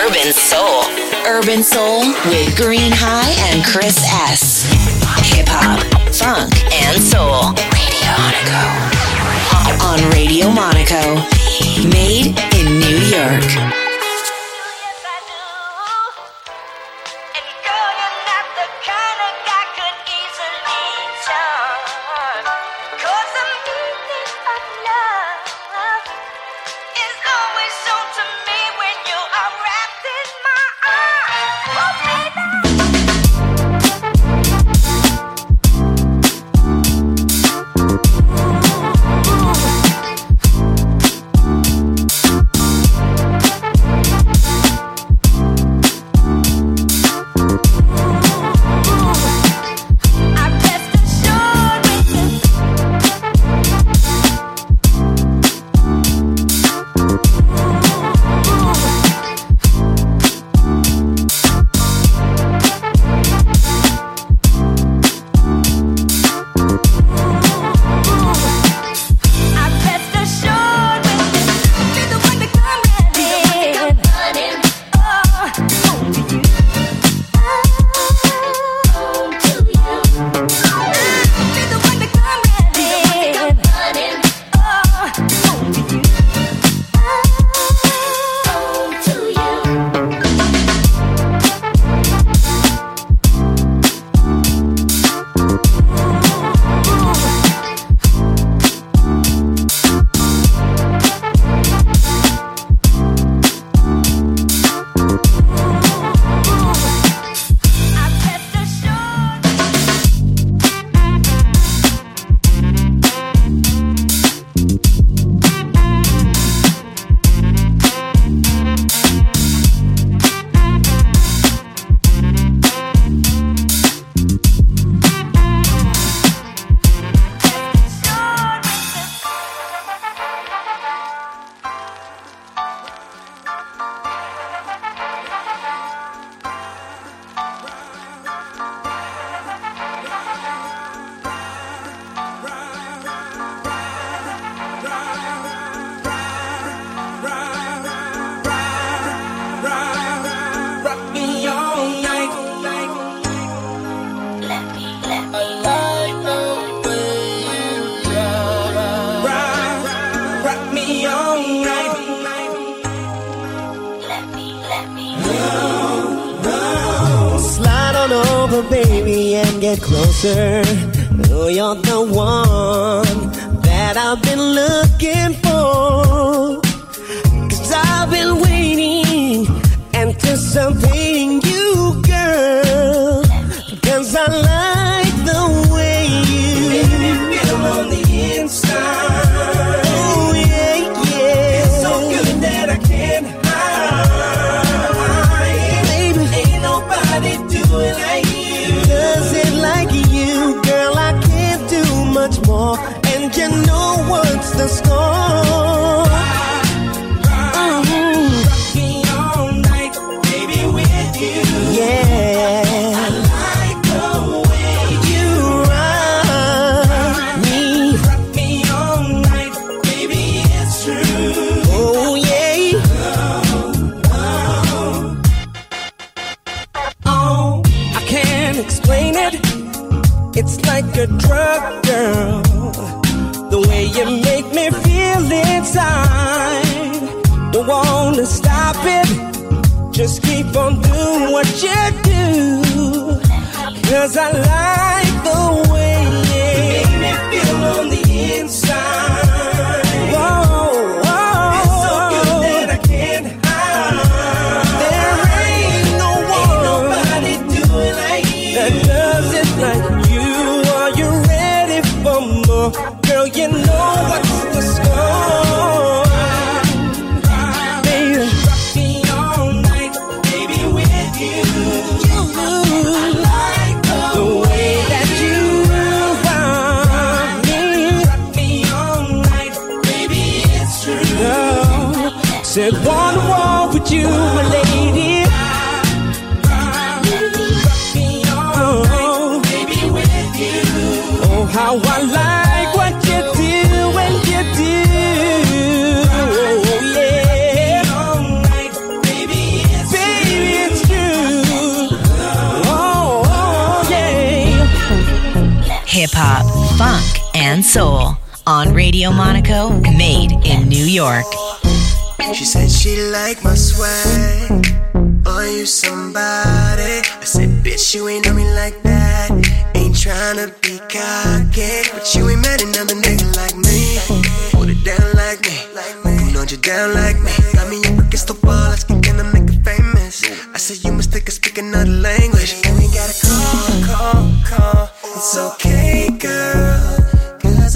Urban Soul. Urban Soul with Green High and Chris S. Hip hop, funk, and soul. Radio Monaco. On Radio Monaco. Made in New York. a drug, girl. The way you make me feel inside. Don't wanna stop it. Just keep on doing what you do. Cause I like Urban Soul on Radio Monaco, made in New York. She said she liked my swag. Are you somebody? I said, bitch, you ain't know me like that. Ain't tryna be cocky, but you ain't met another nigga like me. Hold it down like me. Hold you down like me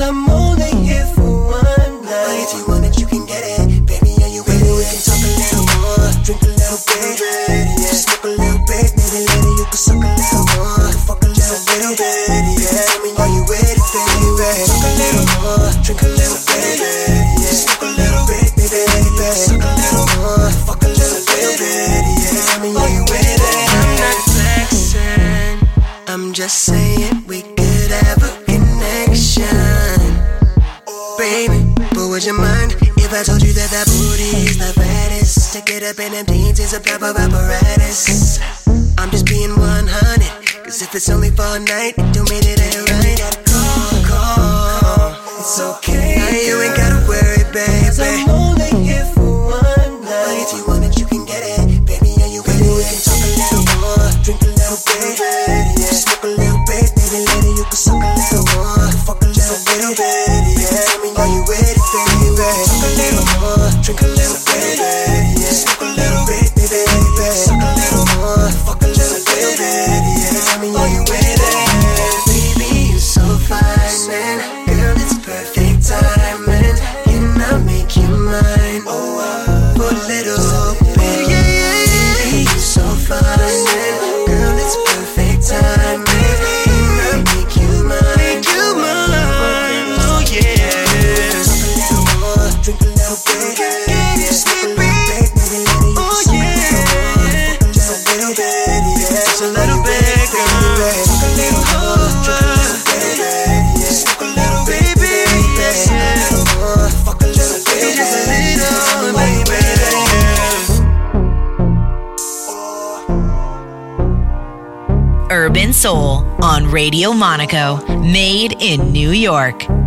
amor. Urban Soul on Radio Monaco, made in New York.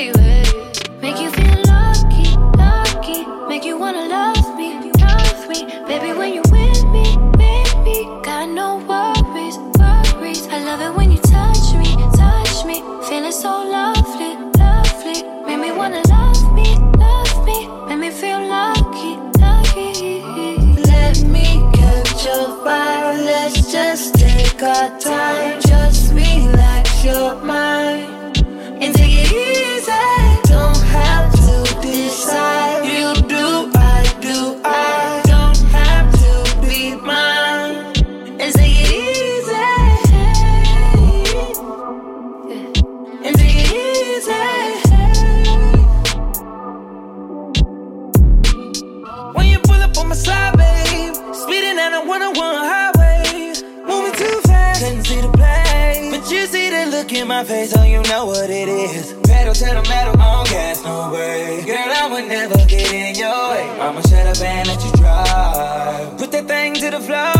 Make you feel lucky, lucky. Make you wanna love me, love me. Baby, when you with me, with me. Got no worries, worries. I love it when you touch me, touch me. Feeling so lovely, lovely. Make me wanna love me, love me. Make me feel lucky, lucky. Let me your fire. Let's just take our time. Metal, on gas, no way. Girl, I would never get in your way. I'ma shut up and let you drive. Put that thing to the floor,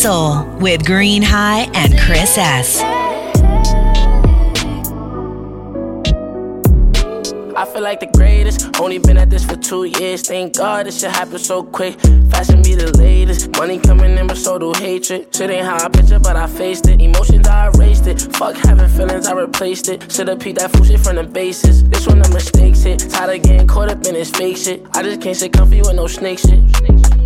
Soul with Green High and Chris S. feel like the greatest. Only been at this for two years. Thank God this shit happened so quick. Fashion be the latest. Money coming in, but so do hatred. Shit ain't how I picture, but I faced it. Emotions, I erased it. Fuck having feelings, I replaced it. Should've peeped that fool shit from the basis. This one the mistakes hit. Tired of getting caught up in this fake shit. I just can't sit comfy with no snake shit.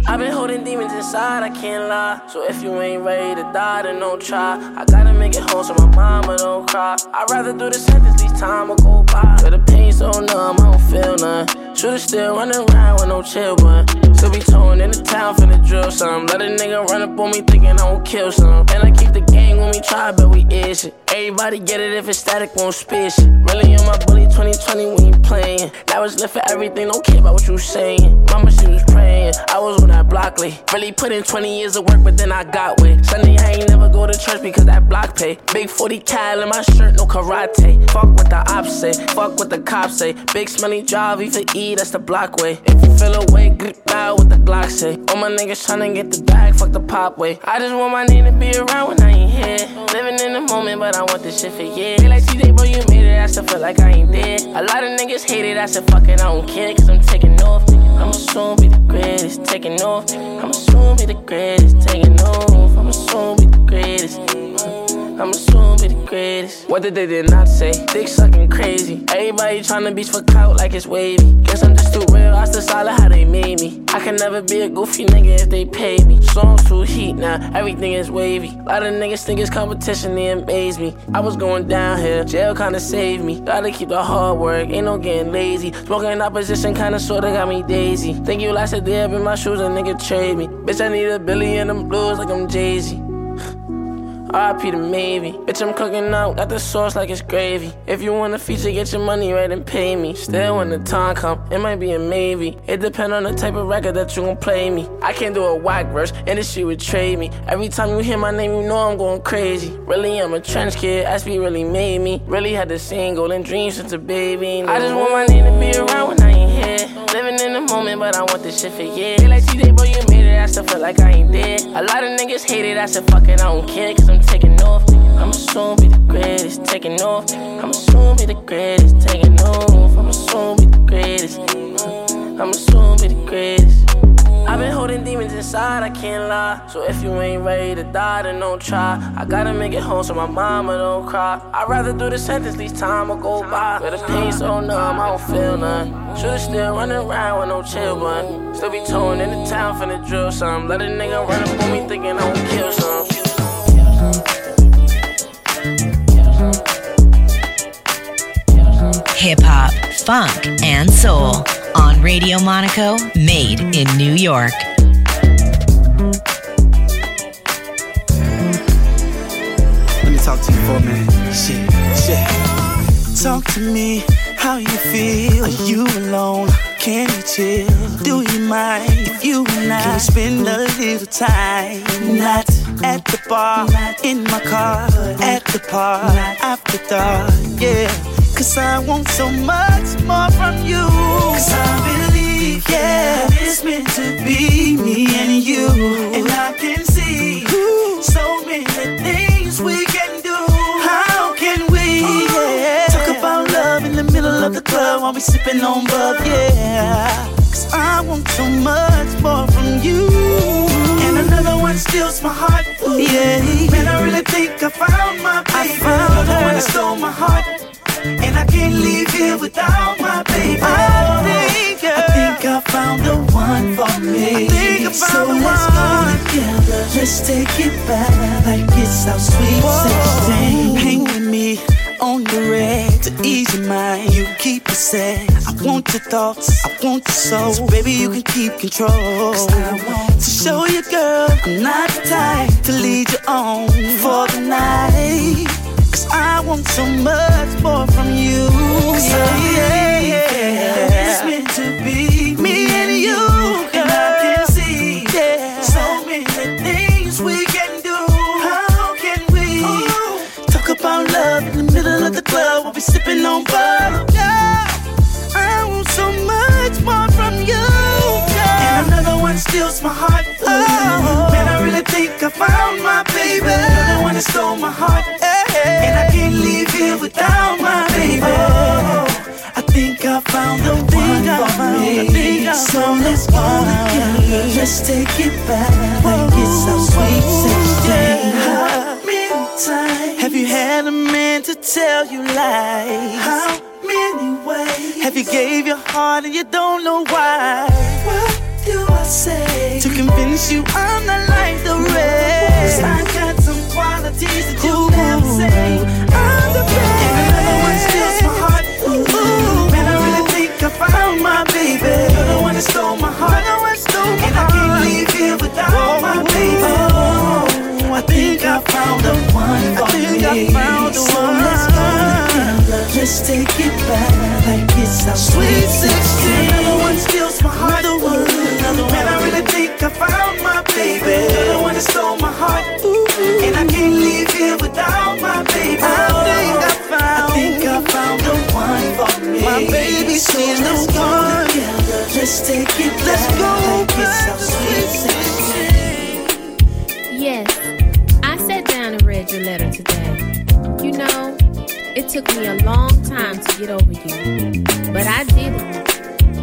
I've been holding demons inside, I can't lie. So if you ain't ready to die, then don't try. I gotta make it home so my mama don't cry. I'd rather do the sentence, least time will go by. So numb, I don't feel none. Should've still running around with no chill, but still be towing in the town finna drill some. Let a nigga run up on me thinking I won't kill some. And I keep the gang when we try, but we is it. Everybody get it if it's static, won't spit shit. Really on my bully 2020 when you playing. That was lit for everything, don't care about what you saying. Mama, she was praying. I was on that block late. Really put in 20 years of work, but then I got with. Sunday, I ain't never go to church because that block pay. Big 40 cal in my shirt, no karate. Fuck what the ops say, fuck what the cops say. Big smelly job, E for E, that's the block way. If you feel away, grip out what the Glock say. All my niggas tryna get the bag, fuck the pop way. I just want my name to be around when I ain't here. Living in the moment, but I want this shit for years. They like TJ, bro, you made it, I still feel like I ain't dead. A lot of niggas hate it, I said fuck it, I don't care, cause I'm taking off. I'ma soon be the greatest, taking off. I'ma soon be the greatest, taking off. I'ma soon be the greatest. I'ma soon be the greatest. What did they did not say? Dick sucking crazy. Everybody tryna beach for clout like it's wavy. Guess I'm just too real. I still solid how they made me. I can never be a goofy nigga if they pay me. Songs too heat now, everything is wavy. A lot of niggas think it's competition, they amaze me. I was going down here, jail kinda saved me. Gotta keep the hard work, ain't no getting lazy. Smoking in opposition kinda sorta got me daisy. Think you last a day up in my shoes, a nigga trade me. Bitch, I need a billy in them blues like I'm Jay Z. RIP to maybe. Bitch, I'm cooking up, got the sauce like it's gravy. If you want a feature, get your money right and pay me. Still, when the time come, it might be a maybe. It depend on the type of record that you gon' play me. I can't do a whack verse, industry would trade me. Every time you hear my name, you know I'm going crazy. Really, I'm a trench kid, SB really made me. Really had the single golden dreams since a baby. I just want my name to be around when. Living in the moment, but I want this shit for years. They like TJ, bro, you made it. I still feel like I ain't dead. A lot of niggas hate it. I said, fuck it, I don't care, cause I'm taking off. I'ma soon be the greatest, taking off. I'ma soon be the greatest, taking off. I'ma soon be the greatest. I'ma soon be the greatest. I've been holding demons inside, I can't lie. So if you ain't ready to die, then don't try. I gotta make it home so my mama don't cry. I'd rather do the sentence, least time will go by. But the pain so numb, I don't feel none. Should've still running around with no chill button. Still be towing in the town the drill some. Let a nigga run up on me thinking I won't kill some. Hip hop, funk, and soul on Radio Monaco, made in New York. Let me talk to you for a minute. Shit, shit. Talk to me, how you feel? Are you alone? Can you chill? Do you mind if you and I can we spend a little time? Not at the bar, in my car, at the park, after dark, yeah. Cause I want so much more from you. Cause I believe, yeah, it's meant to be me and you. And I can see so many things we can do. How can we yeah, talk about love in the middle of the club while we sipping on bub, yeah. Cause I want so much more from you. And another one steals my heart, yeah. Man, I really think I found my baby. I found the one that stole my heart. And I can't leave here without my baby. I think, I think I found the one for me. I think I found so the let's one. go together. Let's take it back like it's our sweet sixteen. Hang with me on the red to ease your mind. You keep it sad. I want your thoughts. I want your soul. So baby, you can keep control. Cause I want to show you, girl, I'm not the type to lead you on for the night. Cause I want so much more from you. Yeah, yeah, yeah. It's meant to be me and you. And I can see yeah. so many things we can do. How can we talk about love in the middle of the club while we sipping on? Yeah. I want so much more from you. Yeah. And another one steals my heart. Oh, man, I really think I found my baby. The one that stole my heart. And I can't leave here without my baby. I think I found the one for me. So let's go together. Let's take it back like it's our sweet sixteen. How many times have you had a man to tell you lies? How many ways have you gave your heart and you don't know why? What do I say to convince you I'm not like the rest? I got qualities that you never say. I'm the best. Together. Let's take it Let's go like it's our sweet 16. Yes, I sat down and read your letter today. You know, it took me a long time to get over you, but I did it,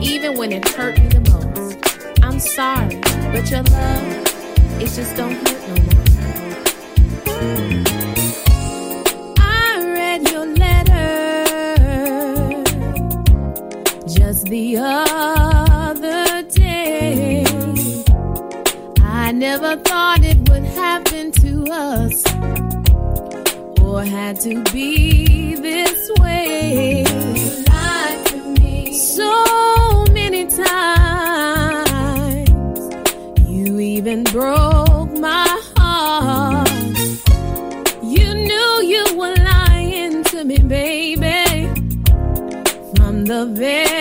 even when it hurt me the most. I'm sorry, but your love, it just don't hurt no more. I read your letter just the other never thought it would happen to us or had to be this way. You lied to me so many times. You even broke my heart. You knew you were lying to me, baby, from the very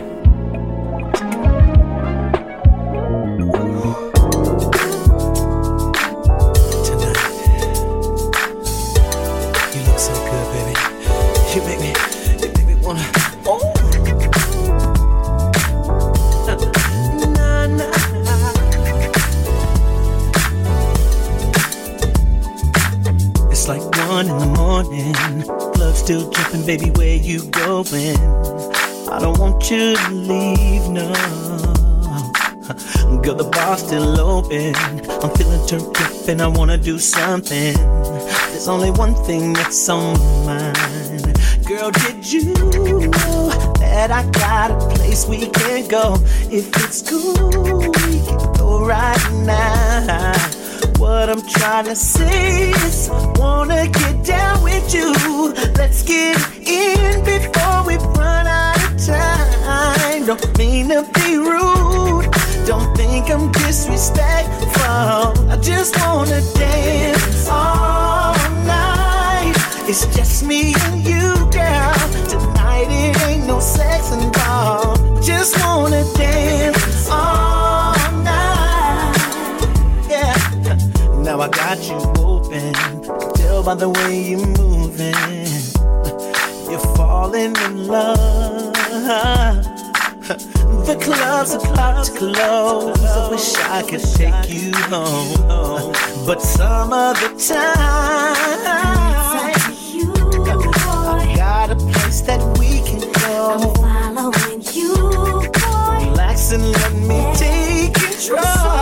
And I wanna do something. There's only one thing that's on my mind. Girl, did you know that I got a place we can go? If it's cool, we can go right now. What I'm trying to say is, wanna get down with you. Let's get in before we run out of time. Don't mean to be rude don't think I'm disrespectful. I just wanna dance all night. It's just me and you, girl. Tonight it ain't no sex involved. Just wanna dance all night. Yeah. Now I got you open. Tell by the way you're moving. You're falling in love the club's about to close. I wish I could take you home, but some other time. I've got a place that we can go. I'm following you, boy. Relax and let me take control.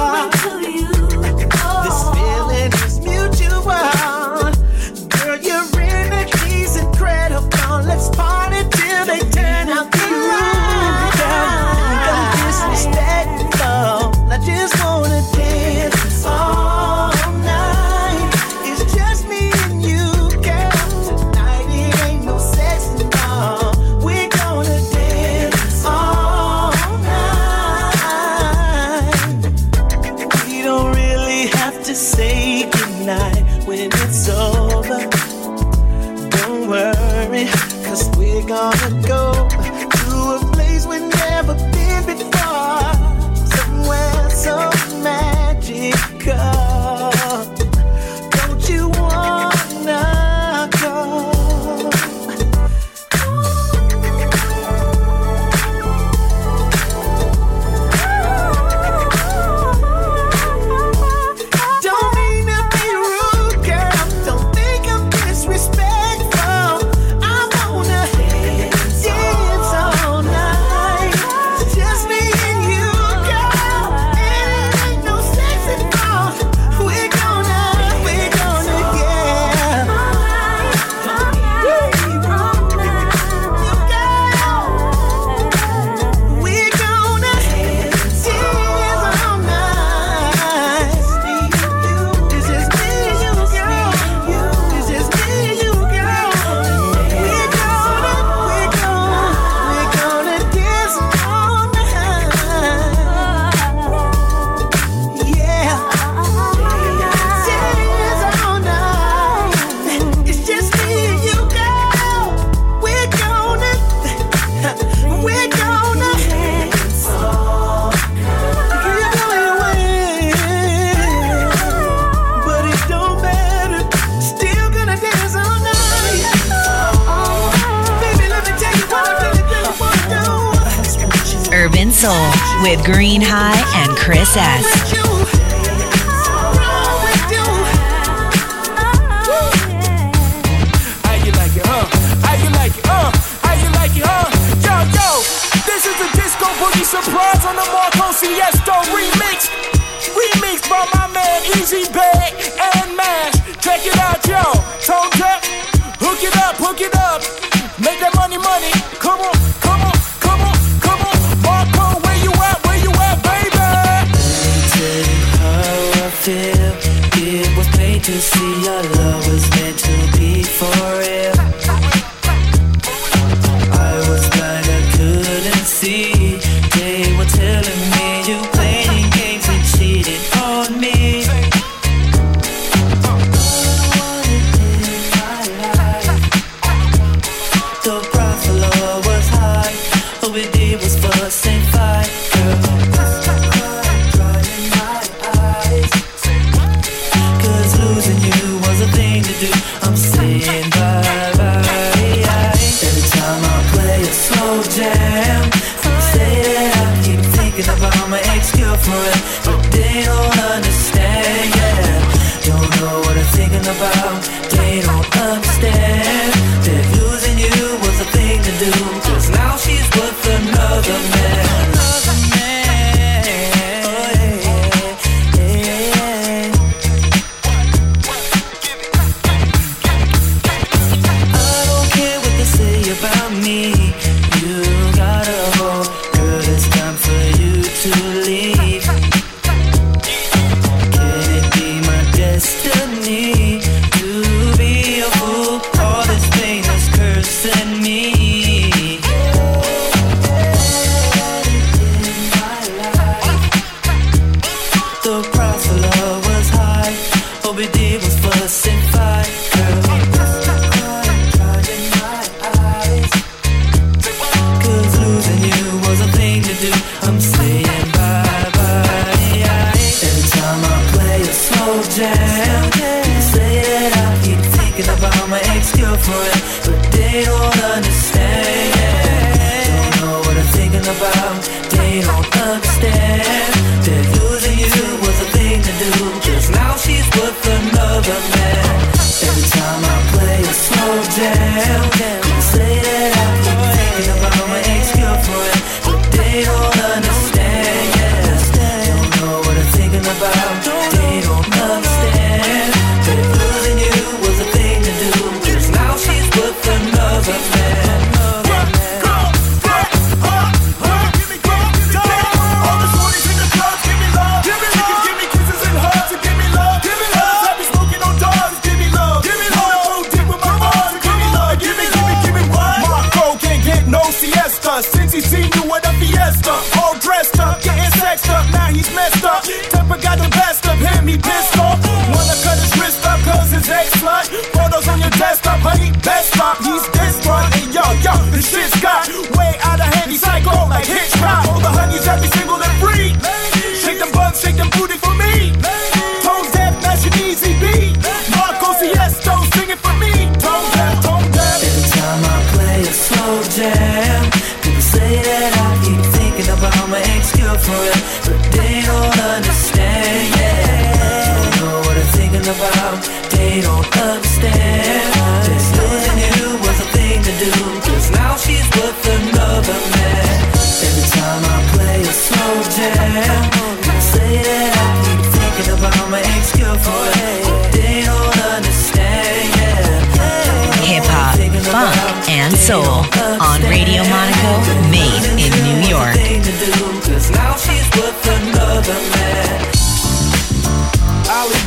feel. It was pain to see our love was there.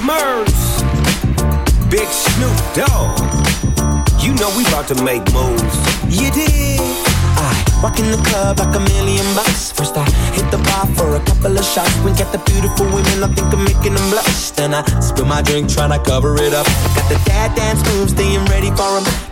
Murs. Big Snoop Dogg. You know we about to make moves. You did. I walk in the club like a million bucks. First I hit the bar for a couple of shots. Wink at the beautiful women, I think I'm making them blush. Then I spill my drink, trying to cover it up. Got the dad dance moves, staying ready for them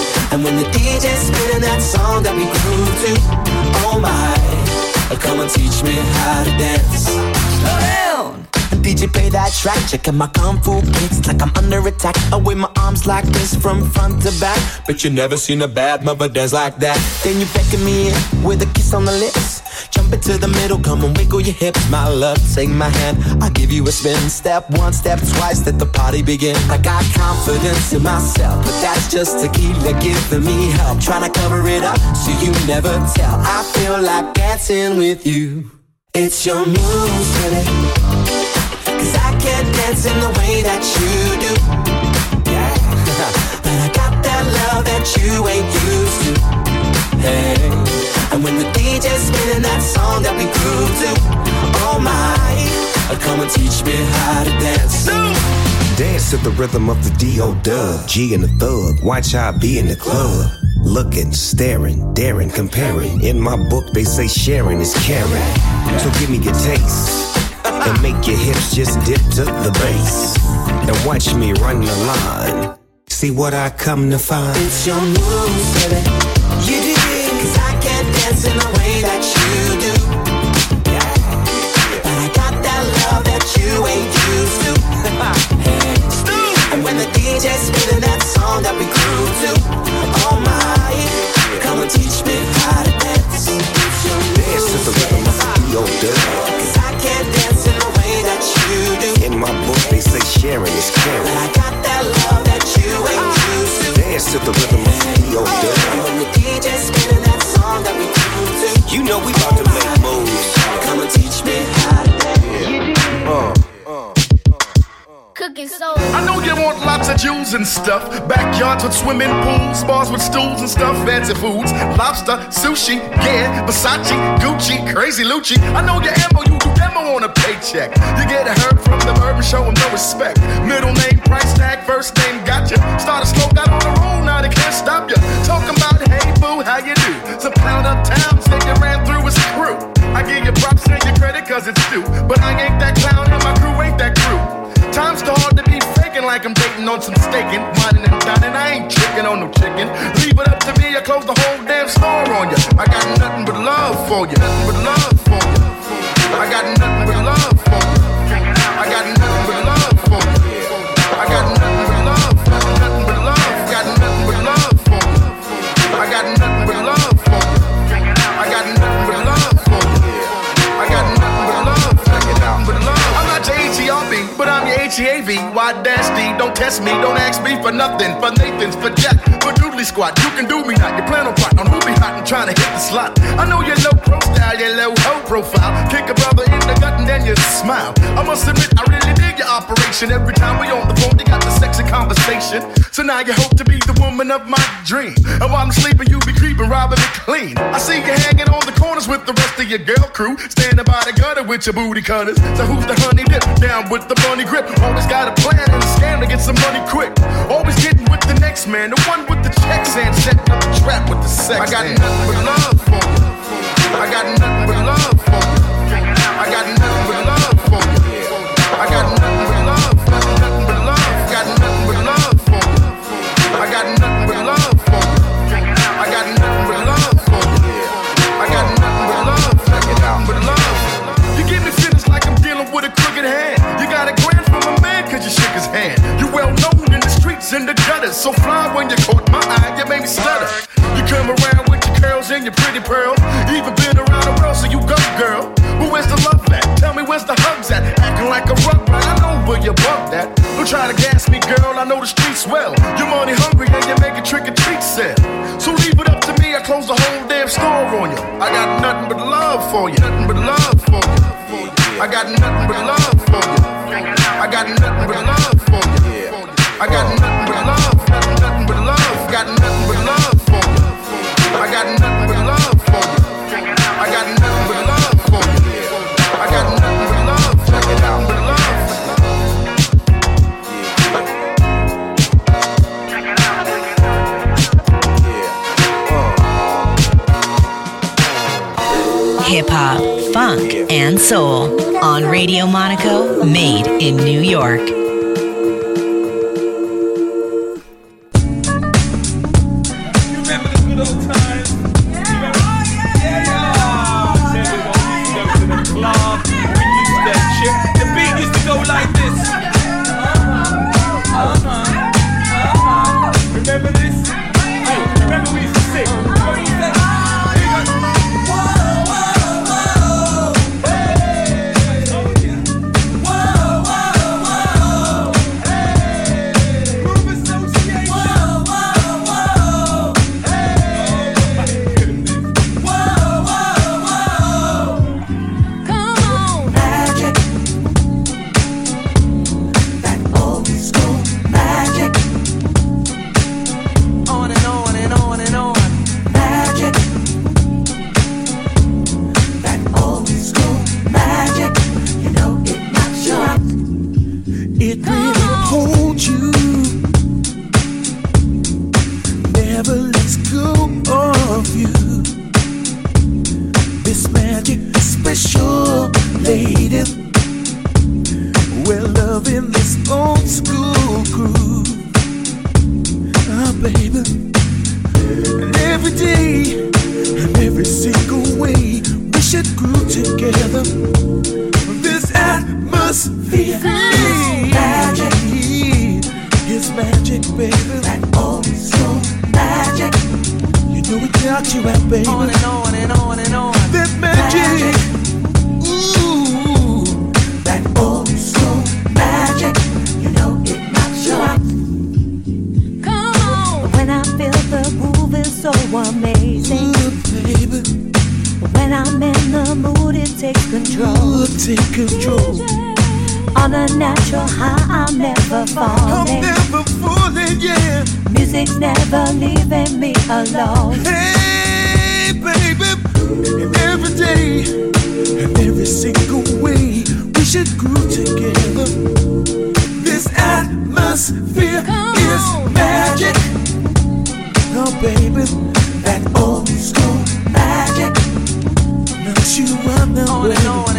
And when the DJ's spinning that song that we grew to, oh my, come and teach me how to dance. Slow down. DJ play that track, checking my kung fu kicks like I'm under attack. I wave my arms like this from front to back. But you never seen a bad mother dance like that. Then you beckon me in with a kiss on the lips. Jump into the middle, come and wiggle your hips. My love, take my hand, I'll give you a spin. Step one, step twice, let the party begin. I got confidence in myself, but that's just tequila giving me help. Trying to cover it up so you never tell. I feel like dancing with you. It's your moves, baby. Cause I can't dance in the way that you do. Yeah. but I got that love that you ain't used to. Hey. And when the DJ's spinning that song that we grew to, oh my, uh, come and teach me how to dance. Dance to the rhythm of the D.O. Dub, G and the Thug. Watch how I be in the club. Looking, staring, daring, comparing. In my book, they say sharing is caring. So give me your taste. And make your hips just dip to the bass. And watch me run the line. See what I come to find. It's your moves, baby. Teach me how to dance. Dance to the rhythm of. Dub. Cause I can't dance in the way that you do. In my book, they say sharing is But. I got that love that you ain't used to. Dance to the rhythm of the D.O. Dub. When the DJ's spinning that song that we grew to, You know we Cooking soul. I know you want lots of jewels and stuff. Backyards with swimming pools, bars with stools and stuff, fancy foods, lobster, sushi, yeah, Versace, Gucci, crazy Lucci. I know your ammo, you do demo on a paycheck. You get a herb from the herb and show no respect. Middle name, price tag, first name, gotcha. Started slow, got on the roll, now they can't stop you. Talking about, hey boo, how you do? Some pound uptown, say you ran through his crew. I give you props and your credit cause it's due. But I ain't that clown and my crew like I'm dating on some staking. Whining and dining, I ain't tricking on no chicken. Leave it up to me, I close the whole damn store on you. I got nothing but love for you. Nothing but love for you. I got nothing but love Why? Don't test me, don't ask me for nothing. For Nathan's, for Jack, for Doodly Squad. You can do me not. You plan on plotting on who be hot and trying to hit the slot. I know you're low profile, you're low profile. Kick a brother in the gut and then you smile. I must admit, I really dig your operation. Every time we on the phone, you got the sexy conversation. So now you hope to be the woman of my dream. And while I'm sleeping, you be creeping, robbing me clean. I see you hanging on the corners with the rest of your girl crew. Standing by the gutter with your booty cutters. So who's the honey dip? Down with the bunny grip. Always got a plan and a scam to get some money quick. Always getting with the next man, the one with the checks and setting up the trap with the sex. I got nothing but love for you. I got nothing but gutters. So fly when you caught my eye, you made me stutter. You come around with your curls and your pretty pearls. Even been around the world, so you go, girl. But where's the love at? Tell me where's the hugs at? Acting like a rug rat, I know where you bumped at. Don't try to gas me, girl, I know the streets well. You're money hungry and you make a trick or treat sell. So leave it up to me, I close the whole damn store on you. I got nothing but love for you, nothing but love for you. I got nothing but love for you. I got nothing but love for you. I got nothing hip hop, funk, and soul on Radio Monaco, made in New York. amazing. Ooh, baby. When I'm in the mood, it takes control. Ooh, take control. On a natural high, I'm never falling. I'm never falling, yeah. Music's never leaving me alone. Hey, baby. And every day, and every single way, we should groove together. This atmosphere is magic. Oh, baby. remember.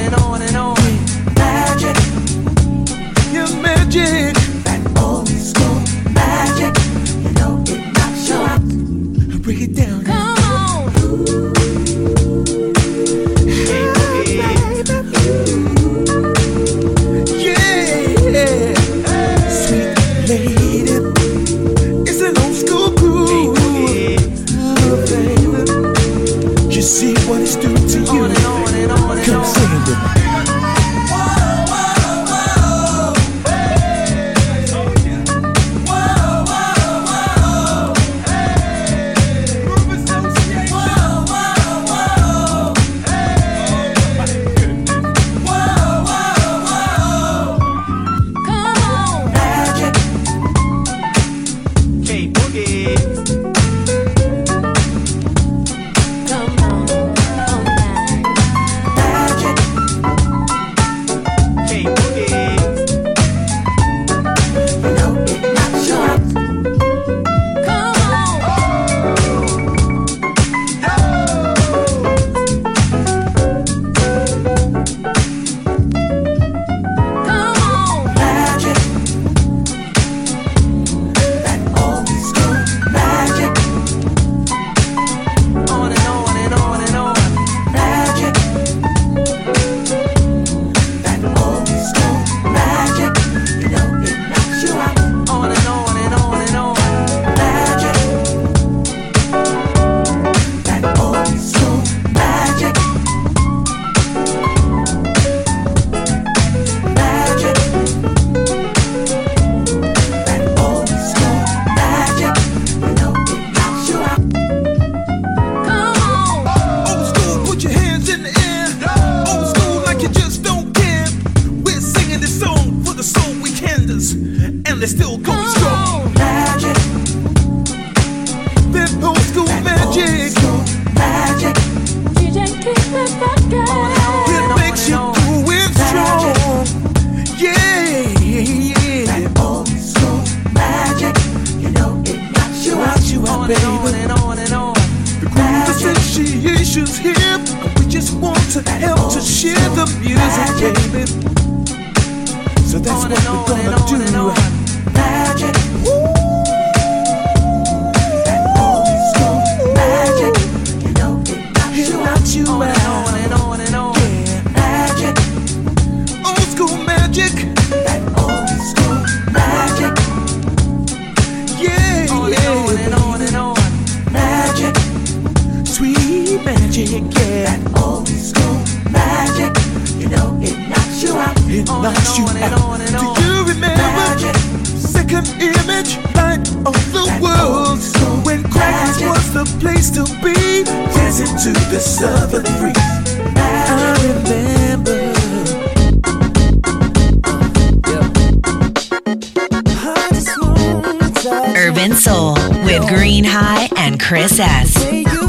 Urban Soul with Green High and Chris S.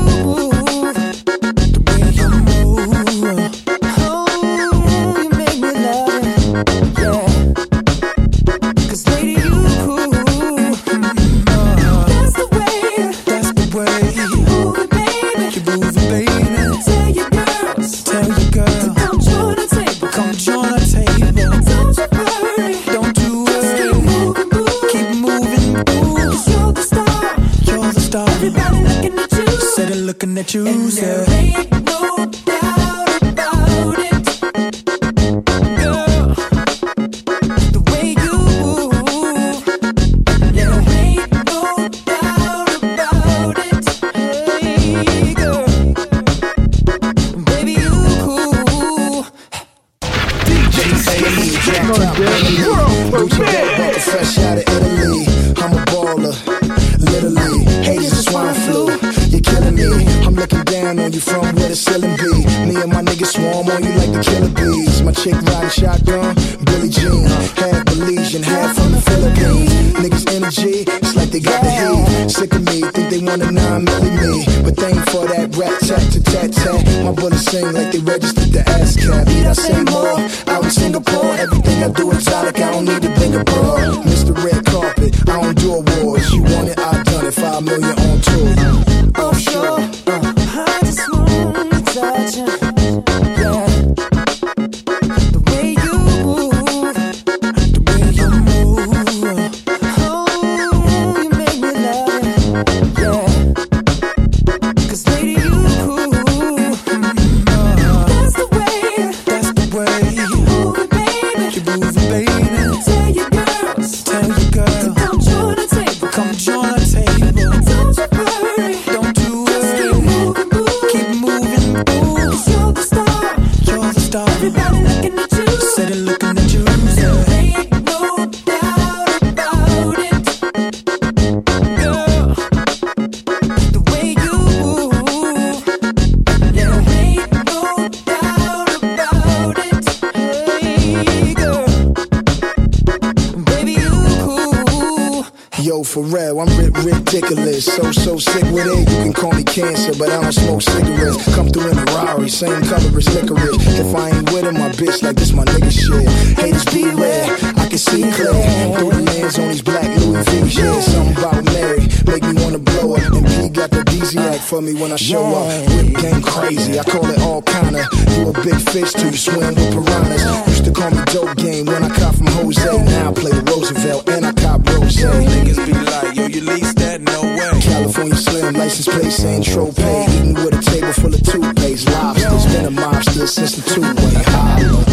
for me when I show yeah. up. Whip game crazy, I call it all kinda. You a big fish till you swim with piranhas. Used to call me dope game when I cop from Jose. Now I play with Roosevelt and I cop Rose. Niggas be like, yo, you lease that, no way. California slim, license plate saying trophy. Eating with a table full of toothpaste. Lobsters, been a mobster since the two-way high.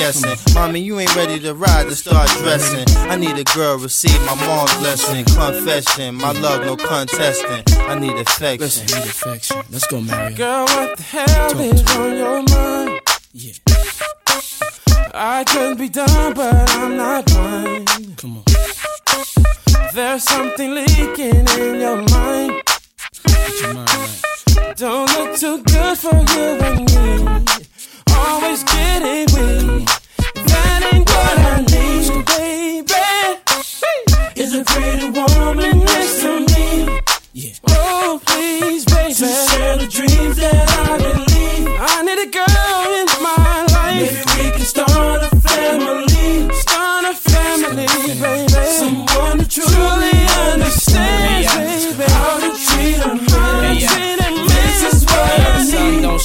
guessing? Mommy, you ain't ready to ride to start dressing. I need a girl receive my mom's blessing. Confession, my love, no contesting. I need affection. Listen, need affection. Let's go, Mario. Girl, what the hell is on your mind? Yeah. I could be done, but I'm not blind. Come on. There's something leaking in your mind. Get your mind right. Don't look too good for you and me. Always getting weak. That ain't what I need, baby. Is a pretty woman next to me. Oh, please, baby. To share the dreams that I've believe.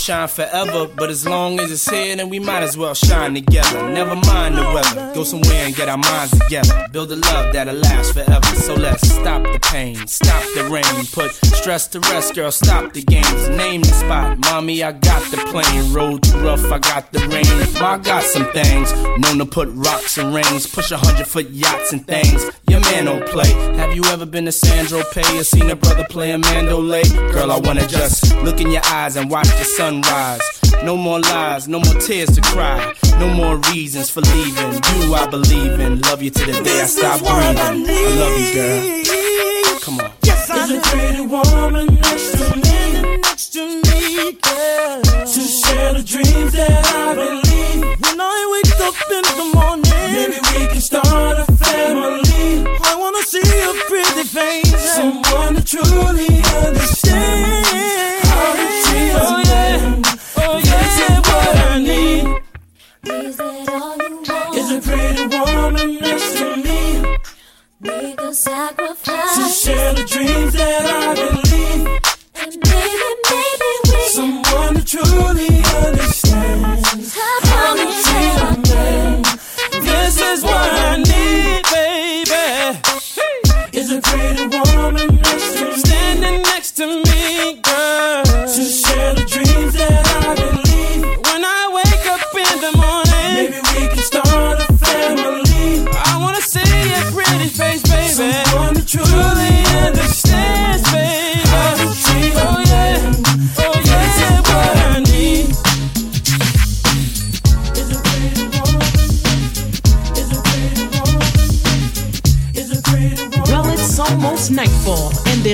Shine forever, but as long as it's here, then we might as well shine together. Never mind the weather, go somewhere and get our minds together. Build a love that'll last forever. So let's stop the pain, stop the rain, put stress to rest, girl. Stop the games, name the spot. Mommy, I got the plane. Road too rough, I got the rain. I got some things, known to put rocks and rings, push a hundred foot yachts and things. Your man don't play. Have you ever been to Sandro Pay or seen a brother play a mandolay? Girl, I wanna just look in your eyes and watch the sunrise. No more lies, no more tears to cry. No more reasons for leaving. You, I believe in. Love you to the day I stop breathing. I love you, girl. Come on. Yes, I There's a pretty woman next to me, next to me, girl. To share the dreams that I believe. When I wake up in the morning, maybe we can start a family. I wanna see a pretty face, someone to truly sacrifice. share the dreams that I believe.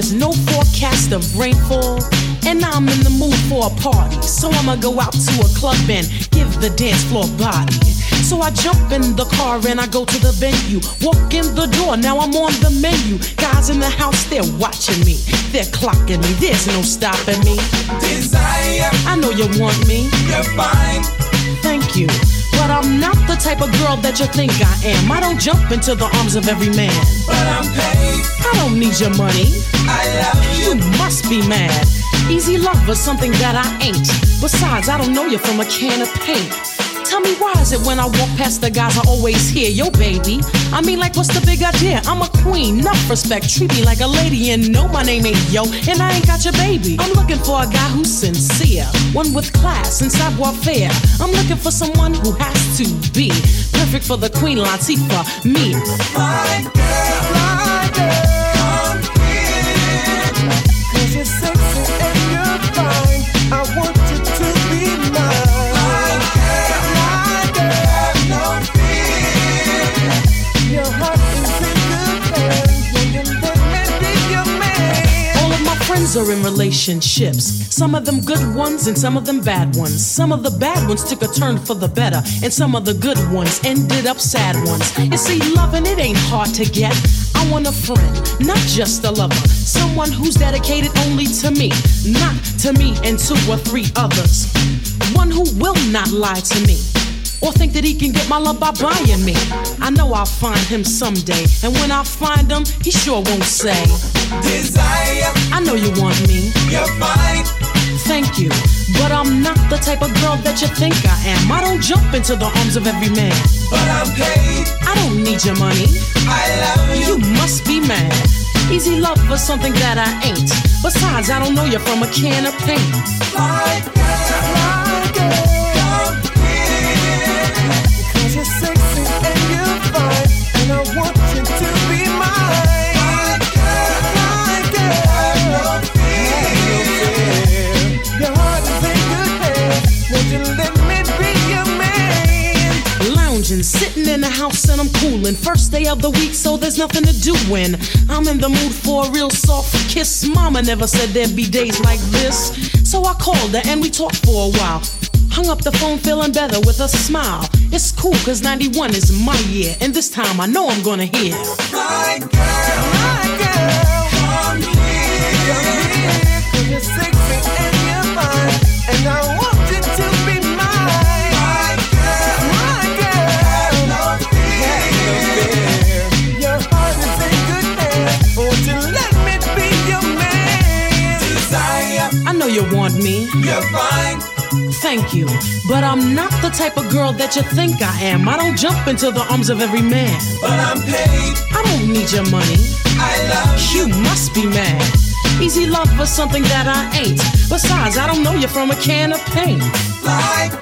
There's no forecast of rainfall. And I'm in the mood for a party, so I'ma go out to a club and give the dance floor body. So I jump in the car and I go to the venue. Walk in the door, now I'm on the menu. Guys in the house, they're watching me. They're clocking me, there's no stopping me. Desire, I know you want me. you're fine. Type of girl that you think I am. I don't jump into the arms of every man. But I'm paid. I don't need your money. I love You you. must be mad. Easy love is something that I ain't. Besides, I don't know you from a can of paint. Tell me why is it when I walk past the guys I always hear, yo baby? I mean like what's the big idea? I'm a queen, enough respect, treat me like a lady and know my name ain't yo, and I ain't got your baby. I'm looking for a guy who's sincere, one with class and savoir faire. I'm looking for someone who has to be perfect for the queen Latifah, me. My girl, are in relationships. Some of them good ones and some of them bad ones. Some of the bad ones took a turn for the better, and some of the good ones ended up sad ones. You see, loving it ain't hard to get. I want a friend, not just a lover. Someone who's dedicated only to me, not to me and two or three others. One who will not lie to me. Or think that he can get my love by buying me. I know I'll find him someday. And when I find him, he sure won't say, Desire, I know you want me. you're fine. Thank you. But I'm not the type of girl that you think I am. I don't jump into the arms of every man. But I'm paid. I don't need your money. I love You you. must be mad. Easy love was something that I ain't. Besides, I don't know you from a can of paint. My and First day of the week, so there's nothing to do when I'm in the mood for a real soft kiss. Mama never said there'd be days like this. So I called her and we talked for a while. Hung up the phone feeling better with a smile. It's cool cause 91 is my year, and this time I know I'm gonna hear. My girl, you want me. you're fine. Thank you. But I'm not the type of girl that you think I am. I don't jump into the arms of every man. But I'm paid. I don't need your money. I love you. You must be mad. Easy love for something that I ain't. Besides, I don't know you from a can of paint. My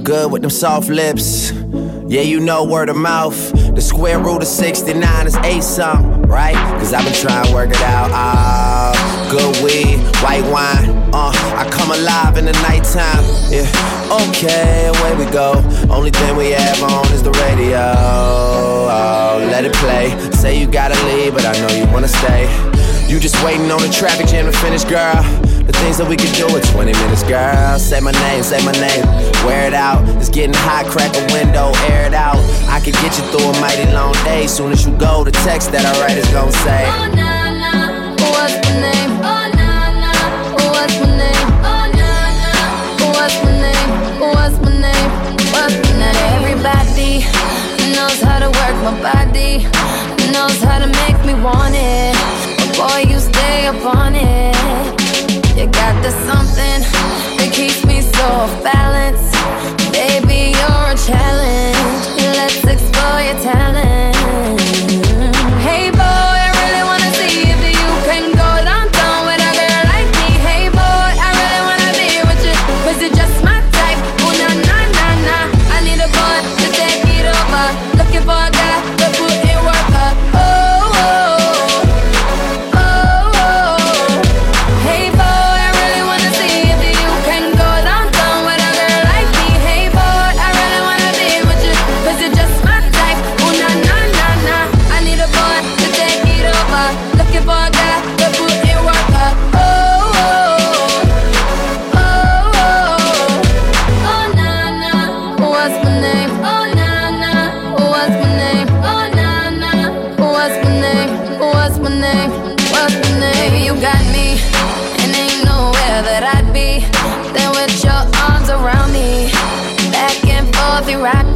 You good with them soft lips. Yeah, you know word of mouth. The square root of 69 is 8 something, right? Cause I've been trying to work it out. Ah, good weed, white wine. Uh, I come alive in the nighttime. Yeah, okay, away we go. Only thing we have on is the radio. Oh, let it play. Say you gotta leave, but I know you wanna stay. You just waiting on the traffic jam to finish, girl. The things that we could do in 20 minutes, girl. Say my name, say my name. Wear it out. It's getting hot, crack a window, air it out. I could get you through a mighty long day. Soon as you go, the text that I write is gonna say. Oh na na, what's my name? Oh na na, what's my name? Oh na na, what's my name? What's my name? What's my name? Everybody knows how to work my body, knows how to make me want it. Boy, you stay up on it. You got the something that keeps me so off they rock